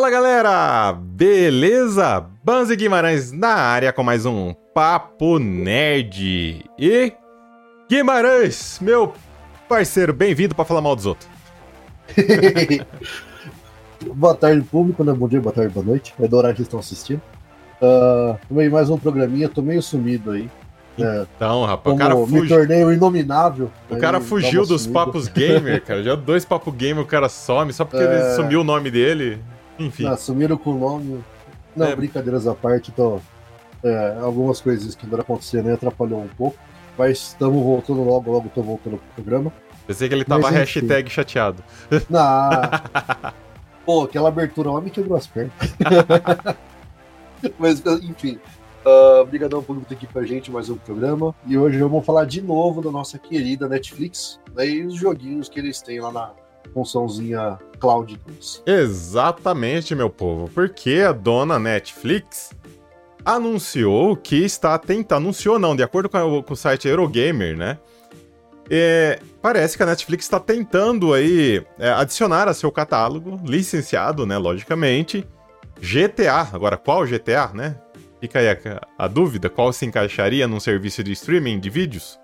Fala galera, beleza? Banzi Guimarães na área com mais um Papo Nerd. E Guimarães, meu parceiro, bem-vindo para falar mal dos outros. boa tarde, público, né? Bom dia, boa tarde, boa noite. É do horário que estão assistindo. Uh, tomei mais um programinha, tô meio sumido aí. É, então, rapaz, o cara fugiu. Me tornei o inominável. O cara fugiu dos papos gamer, cara. Já dois papos gamer o cara some, só porque é... ele sumiu o nome dele. Enfim. Ah, sumiram com o nome. Não, é... brincadeiras à parte, então. É, algumas coisas que andaram acontecendo né, atrapalhou um pouco. Mas estamos voltando logo, logo tô voltando pro programa. Pensei que ele tava mas, hashtag chateado. Não. Pô, aquela abertura lá me quebrou as pernas. mas, enfim. Uh, obrigadão por ter aqui com a gente mais um programa. E hoje vamos falar de novo da nossa querida Netflix né, e os joguinhos que eles têm lá na funçãozinha Cloud 2. Exatamente, meu povo, porque a dona Netflix anunciou que está tentando. Anunciou, não, de acordo com, a, com o site Eurogamer, né? É, parece que a Netflix está tentando aí é, adicionar a seu catálogo, licenciado, né? Logicamente, GTA. Agora, qual GTA, né? Fica aí a, a dúvida: qual se encaixaria num serviço de streaming de vídeos?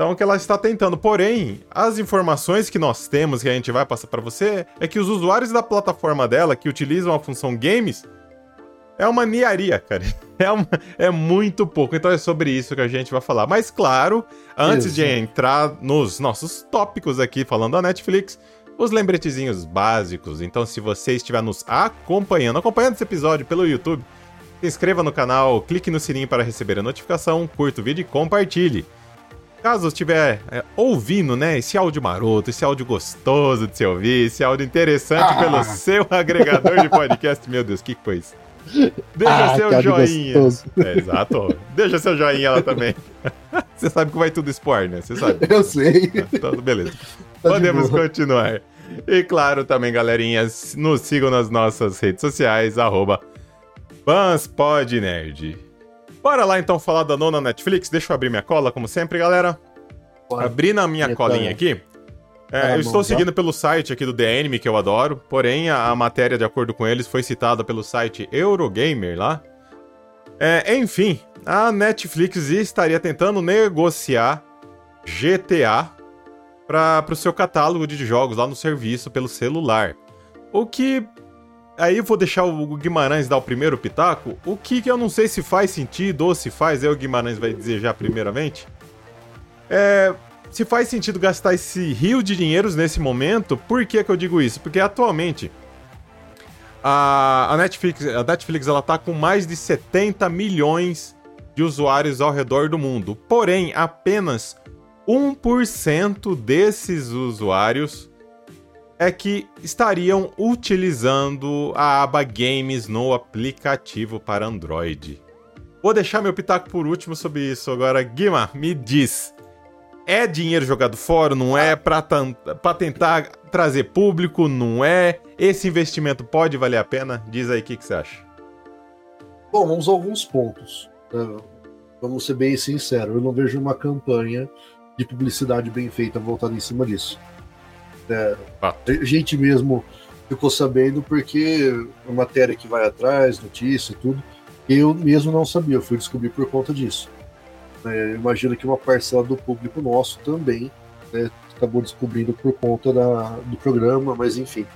Então, o que ela está tentando. Porém, as informações que nós temos, que a gente vai passar para você, é que os usuários da plataforma dela que utilizam a função games é uma niaria, cara. É, uma, é muito pouco. Então é sobre isso que a gente vai falar. Mas, claro, antes isso. de entrar nos nossos tópicos aqui falando da Netflix, os lembretezinhos básicos. Então, se você estiver nos acompanhando, acompanhando esse episódio pelo YouTube, se inscreva no canal, clique no sininho para receber a notificação, curta o vídeo e compartilhe. Caso estiver é, ouvindo, né, esse áudio maroto, esse áudio gostoso de se ouvir, esse áudio interessante ah. pelo seu agregador de podcast, meu Deus, que foi isso? Deixa ah, seu joinha. É, exato. Deixa seu joinha lá também. Você sabe que vai tudo expor, né? Você sabe. Eu sei. Então, beleza. Tá Podemos continuar. E claro, também, galerinha, nos sigam nas nossas redes sociais, arroba BansPodNerd. Bora lá então falar da nona Netflix. Deixa eu abrir minha cola, como sempre, galera. Bora. Abri na minha colinha aqui. É, eu estou seguindo pelo site aqui do The Anime, que eu adoro, porém a, a, matéria, de acordo com eles, foi citada pelo site Eurogamer lá. É, enfim, a Netflix estaria tentando negociar GTA para o seu catálogo de jogos lá no serviço pelo celular. O que aí eu vou deixar o Guimarães dar o primeiro pitaco. O que, eu não sei se faz sentido ou se faz, aí o Guimarães vai dizer já primeiramente. É, se faz sentido gastar esse rio de dinheiros nesse momento, por que, que eu digo isso? Porque atualmente a, a Netflix, a Netflix ela tá com mais de 70 milhões de usuários ao redor do mundo. Porém, apenas 1% desses usuários é que estariam utilizando a aba Games no aplicativo para Android. Vou deixar meu pitaco por último sobre isso. Agora, Guima, me diz. É dinheiro jogado fora? Não é? Para tentar trazer público? Não é? Esse investimento pode valer a pena? Diz aí o que, que você acha. Bom, vamos a alguns pontos. Vamos ser bem sinceros. Eu não vejo uma campanha de publicidade bem feita voltada em cima disso. É, a gente mesmo ficou sabendo porque a matéria que vai atrás, notícia, tudo, eu mesmo não sabia, eu fui descobrir por conta disso. É, imagino que uma parcela do público nosso também né, acabou descobrindo por conta da, do programa, mas enfim.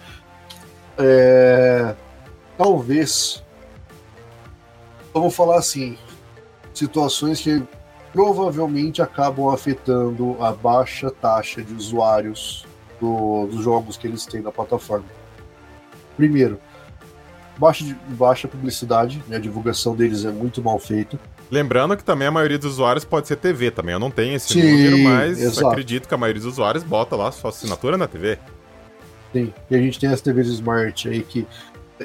É, talvez, vamos falar assim, situações que provavelmente acabam afetando a baixa taxa de usuários do, dos jogos que eles têm na plataforma. Primeiro, baixa, baixa publicidade, né, a divulgação deles é muito mal feita. Lembrando que também a maioria dos usuários pode ser TV também. Eu não tenho esse Sim, número, mas exato. acredito que a maioria dos usuários bota lá sua assinatura na TV. Sim, e a gente tem as TVs Smart aí que.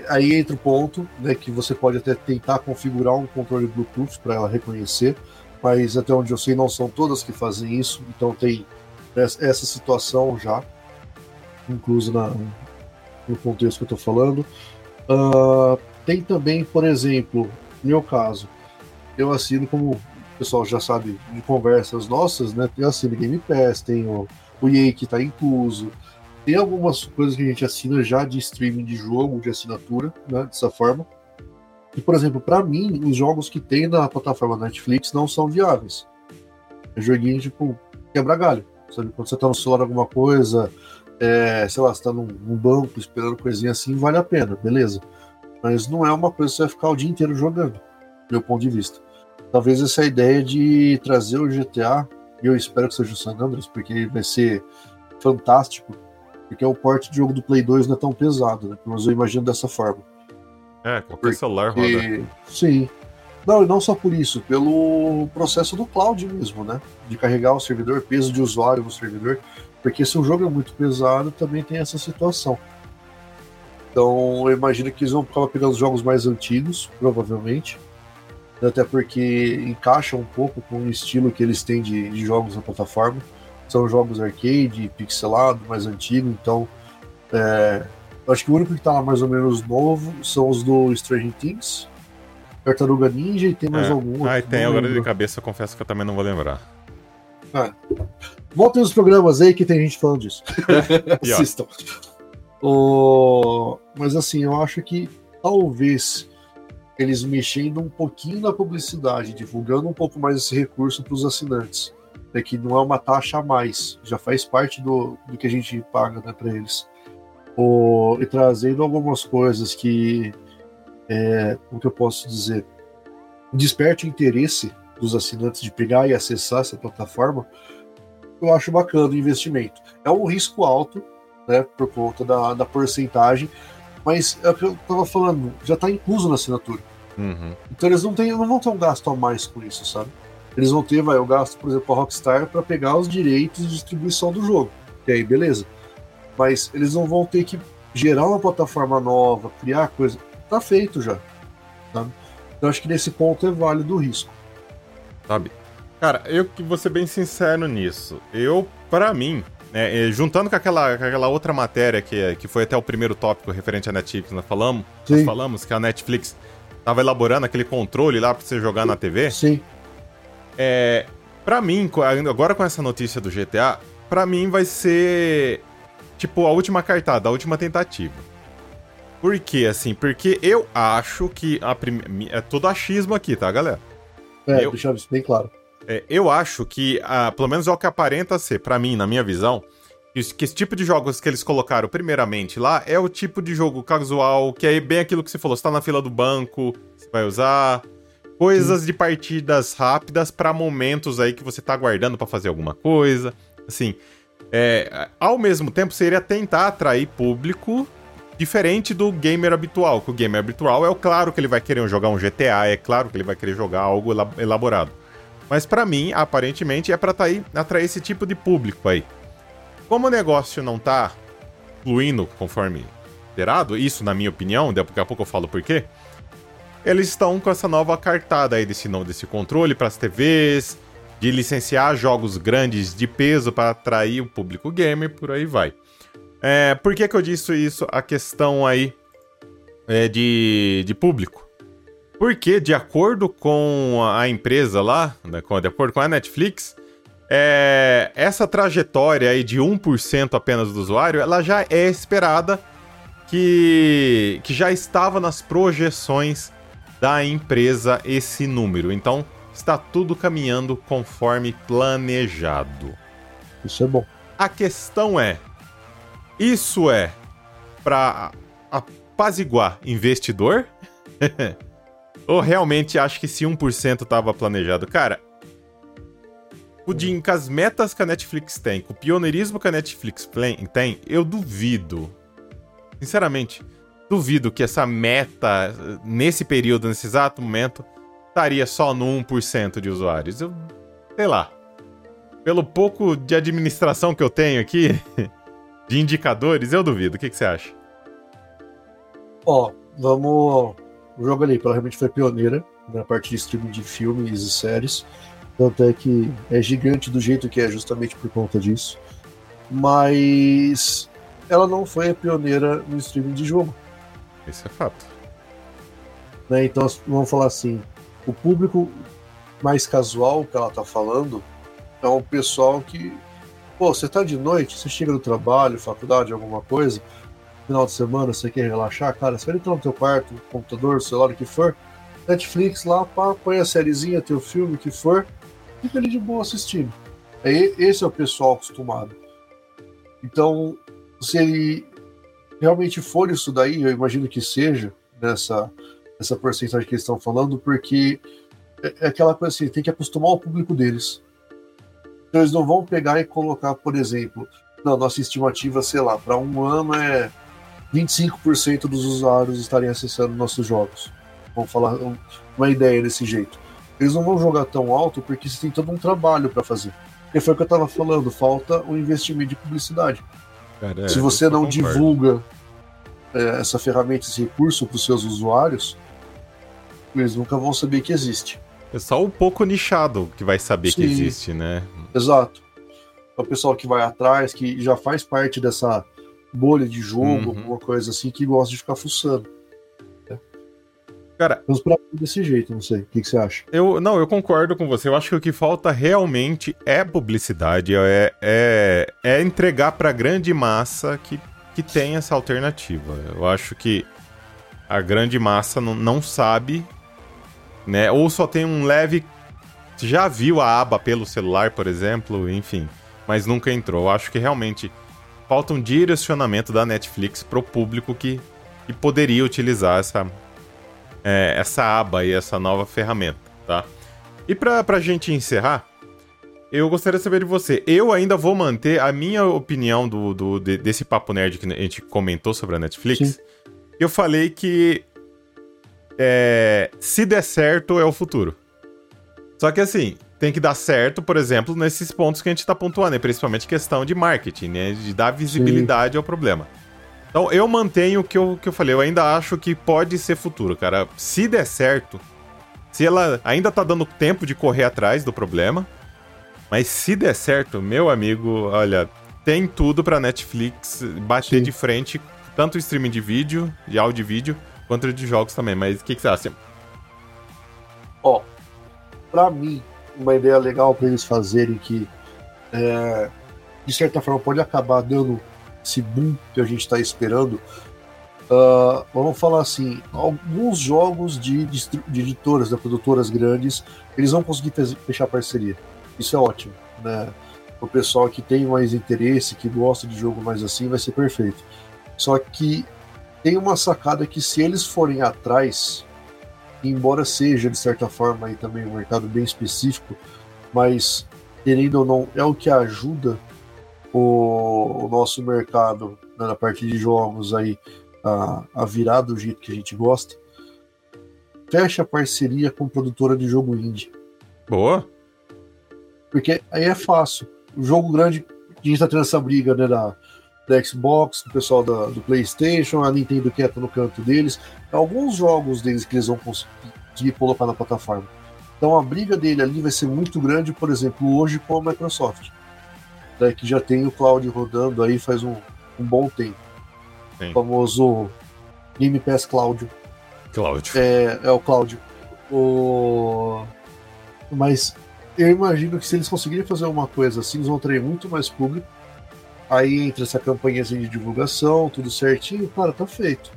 Aí entra o ponto, né, que você pode até tentar configurar um controle Bluetooth para ela reconhecer, mas até onde eu sei não são todas que fazem isso, então tem essa situação já incluso na, no contexto que eu estou falando. Uh, tem também, por exemplo, no meu caso, eu assino como o pessoal já sabe de conversas nossas, né? Eu assino Game Pass, tenho o EA que está incluso, tem algumas coisas que a gente assina já de streaming de jogo, de assinatura, né, dessa forma. E, por exemplo, para mim, os jogos que tem na plataforma Netflix não são viáveis. É joguinho tipo quebra galho. Sabe? Quando você tá no celular alguma coisa, é, sei lá, você tá num, num, banco esperando coisinha assim, vale a pena, beleza. Mas não é uma coisa que você vai ficar o dia inteiro jogando, meu ponto de vista. Talvez essa ideia de trazer o GTA, e eu espero que seja o San Andreas, porque vai ser fantástico, porque o porte de jogo do Play 2 não é tão pesado, né? Mas eu imagino dessa forma. É, qualquer porque... celular roda. Sim. Não, e não só por isso, pelo processo do cloud mesmo, né? De carregar o servidor, peso de usuário no servidor. Porque se o jogo é muito pesado, também tem essa situação. Então eu imagino que eles vão acabar pegando os jogos mais antigos, provavelmente. Até porque encaixa um pouco com o estilo que eles têm de, de jogos na plataforma. São jogos arcade, pixelado, mais antigo, então é, acho que o único que tá lá mais ou menos novo são os do Stranger Things, Tartaruga Ninja e tem mais é. algum. Ah, tem agora de cabeça, confesso que eu também não vou lembrar. Ah. Voltem os programas aí que tem gente falando disso. Assistam. O... Mas assim, eu acho que talvez eles mexendo um pouquinho na publicidade, divulgando um pouco mais esse recurso para os assinantes. É que não é uma taxa a mais, já faz parte do, do que a gente paga né, para eles. O... E trazendo algumas coisas que é, como que eu posso dizer, desperte o interesse dos assinantes de pegar e acessar essa plataforma, eu acho bacana o investimento. É um risco alto, né, por conta da, da porcentagem, mas é o que eu estava falando, já está incluso na assinatura. Uhum. Então eles não, têm, não vão ter um gasto a mais com isso, sabe? Eles vão ter, vai, o gasto, por exemplo, a Rockstar para pegar os direitos de distribuição do jogo. Que aí, beleza. Mas eles não vão ter que gerar uma plataforma nova, criar coisa tá feito já. Sabe? Então acho que nesse ponto é válido o risco. Sabe? Cara, eu que vou ser bem sincero nisso. Eu, para mim, né, é, juntando com aquela, com aquela outra matéria que, que foi até o primeiro tópico referente à Netflix, nós falamos, nós falamos que a Netflix tava elaborando aquele controle lá para você jogar na TV. Sim. É, para mim, agora com essa notícia do GTA, para mim vai ser tipo a última cartada, a última tentativa. Por quê, assim? Porque eu acho que a prim... é todo achismo aqui, tá, galera? É, eu... deixa isso bem claro. É, eu acho que, ah, pelo menos é o que aparenta ser, para mim, na minha visão, que esse tipo de jogos que eles colocaram primeiramente lá é o tipo de jogo casual, que é bem aquilo que você falou, você tá na fila do banco, você vai usar coisas Sim. de partidas rápidas para momentos aí que você tá aguardando para fazer alguma coisa. Assim, é, ao mesmo tempo seria tentar atrair público Diferente do gamer habitual, que o gamer habitual é o claro que ele vai querer jogar um GTA, é claro que ele vai querer jogar algo elaborado. Mas para mim, aparentemente, é para atrair, atrair esse tipo de público aí. Como o negócio não tá fluindo conforme esperado, isso na minha opinião, daqui a pouco eu falo por quê. Eles estão com essa nova cartada aí desse, desse controle para as TVs, de licenciar jogos grandes de peso para atrair o público gamer, por aí vai. É, por que, que eu disse isso? A questão aí é, de, de público. Porque, de acordo com a empresa lá, né, de acordo com a Netflix, é, essa trajetória aí de 1% apenas do usuário, ela já é esperada que, que já estava nas projeções da empresa esse número. Então, está tudo caminhando conforme planejado. Isso é bom. A questão é, isso é para apaziguar investidor? Ou realmente acho que se 1% estava planejado? Cara, o de, com as metas que a Netflix tem, com o pioneirismo que a Netflix tem, eu duvido. Sinceramente, duvido que essa meta, nesse período, nesse exato momento, estaria só no 1% de usuários. Eu, sei lá. Pelo pouco de administração que eu tenho aqui, de indicadores, eu duvido. O que, que você acha? Ó, vamos. O jogo ali provavelmente foi pioneira na parte de streaming de filmes e séries. Tanto é que é gigante do jeito que é, justamente por conta disso. Mas ela não foi a pioneira no streaming de jogo. Esse é fato. Né? Então vamos falar assim: o público mais casual que ela tá falando é um pessoal que Pô, você tá de noite, você chega do trabalho, faculdade, alguma coisa, final de semana, você quer relaxar, cara, você vai entrar no teu quarto, computador, celular, o que for, Netflix lá, pá, põe a sériezinha, teu filme, o que for, fica ali de boa assistindo. É, esse é o pessoal acostumado. Então, se ele realmente for isso daí, eu imagino que seja nessa, nessa porcentagem que eles estão falando, porque é, é aquela coisa assim, tem que acostumar o público deles. Então eles não vão pegar e colocar, por exemplo, não, nossa estimativa, sei lá, para um ano é 25% dos usuários estarem acessando nossos jogos. Vamos falar uma ideia desse jeito. Eles não vão jogar tão alto porque você tem todo um trabalho para fazer. E foi o que eu estava falando, falta o investimento de publicidade. Cara, Se você não divulga é, essa ferramenta, esse recurso para os seus usuários, eles nunca vão saber que existe. É só um pouco nichado que vai saber Sim, que existe, né? Exato. É o pessoal que vai atrás, que já faz parte dessa bolha de jogo, uhum. alguma coisa assim, que gosta de ficar fuçando. Cara, vamos pra desse jeito, não sei. O que, que, você acha? Eu não, eu concordo com você. Eu acho que o que falta realmente é publicidade, é, é, é entregar para grande massa que, que tem essa alternativa. Eu acho que a grande massa não, não sabe, né? Ou só tem um leve já viu a aba pelo celular, por exemplo, enfim, mas nunca entrou. Eu acho que realmente falta um direcionamento da Netflix pro público que, que poderia utilizar essa é, essa aba e essa nova ferramenta, tá? E pra, pra gente encerrar, eu gostaria de saber de você. Eu ainda vou manter a minha opinião do, do de, desse papo nerd que a gente comentou sobre a Netflix. Sim. Eu falei que é, se der certo é o futuro. Só que assim, tem que dar certo, por exemplo, nesses pontos que a gente tá pontuando, né? principalmente questão de marketing, né? De dar visibilidade Sim. ao problema. Então eu mantenho o que eu, que eu falei, eu ainda acho que pode ser futuro, cara. Se der certo, se ela ainda tá dando tempo de correr atrás do problema, mas se der certo, meu amigo, olha, tem tudo pra Netflix bater Sim. de frente, tanto o streaming de vídeo, de áudio e vídeo, quanto de jogos também. Mas o que, que você acha? Ó, oh, pra mim, uma ideia legal para eles fazerem que, é, de certa forma, pode acabar dando esse boom que a gente está esperando. Uh, vamos falar assim, alguns jogos de, de, editoras, de produtoras grandes, eles vão conseguir fechar parceria. Isso é ótimo, né? O pessoal que tem mais interesse, que gosta de jogo mais assim, vai ser perfeito. Só que tem uma sacada que se eles forem atrás, embora seja de certa forma aí também um mercado bem específico, mas querendo ou não, é o que ajuda o, o nosso mercado né, na parte de jogos aí a, a virar do jeito que a gente gosta, fecha parceria com produtora de jogo indie. Boa. Porque aí é fácil. O jogo grande, a gente tá tendo essa briga né, da, da Xbox, do pessoal da, do PlayStation, a Nintendo quieta no canto deles. Alguns jogos deles que eles vão conseguir colocar na plataforma. Então a briga dele ali vai ser muito grande, por exemplo, hoje com a Microsoft né, que já tem o Cloud rodando aí faz um, um bom tempo. Sim. O famoso Game Pass Cloud. Cloud. É, é o Cloud. O... Mas eu imagino que se eles conseguirem fazer uma coisa assim, eles vão atrair muito mais público. Aí entra essa campanha de divulgação, tudo certinho, cara, tá feito.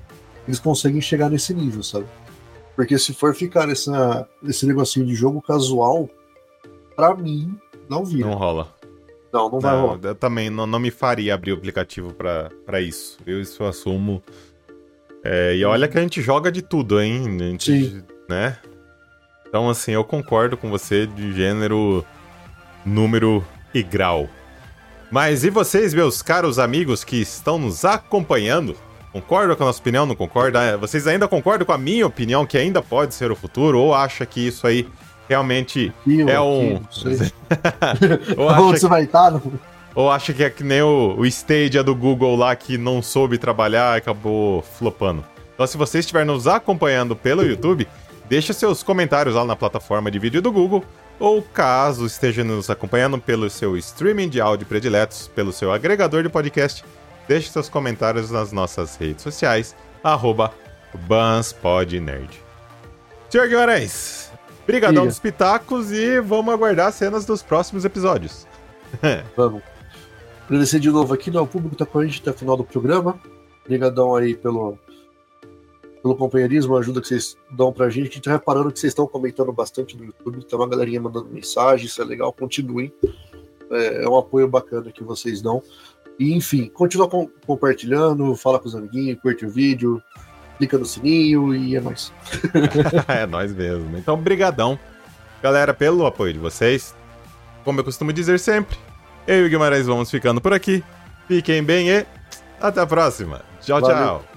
Eles conseguem chegar nesse nível, sabe? Porque se for ficar nessa, nesse negocinho de jogo casual, pra mim, não vira. Não rola. Não, não vai rolar. Eu também não, não me faria abrir o aplicativo para isso. Eu isso eu assumo. É, e olha que a gente joga de tudo, hein? A gente, Sim. Né? Então, assim, eu concordo com você de gênero, número e grau. Mas e vocês, meus caros amigos que estão nos acompanhando? Concordam com a nossa opinião? Não concorda? Vocês ainda concordam com a minha opinião que ainda pode ser o futuro? Ou acha que isso aí realmente é um. Onde você vai estar? No... Ou acha que é que nem o, o Stadia do Google lá que não soube trabalhar e acabou flopando? Então, se você estiver nos acompanhando pelo YouTube, deixe seus comentários lá na plataforma de vídeo do Google. Ou caso esteja nos acompanhando pelo seu streaming de áudio prediletos, pelo seu agregador de podcast, deixe seus comentários nas nossas redes sociais, arroba BansPodNerd. Senhor Guimarães, Brigadão dos pitacos e vamos aguardar cenas dos próximos episódios. vamos. Agradecer de novo aqui, né? O público tá com a gente até o final do programa. Obrigadão aí pelo, pelo companheirismo, a ajuda que vocês dão pra gente. A gente tá reparando que vocês estão comentando bastante no YouTube, tem uma galerinha mandando mensagem, isso é legal, continuem. É, é um apoio bacana que vocês dão. E enfim, continua com, compartilhando, fala com os amiguinhos, curte o vídeo, clica no sininho e é nóis. é nóis mesmo. Então, brigadão, galera, pelo apoio de vocês. Como eu costumo dizer sempre, eu e o Guimarães vamos ficando por aqui. Fiquem bem e até a próxima. Tchau, Valeu. tchau.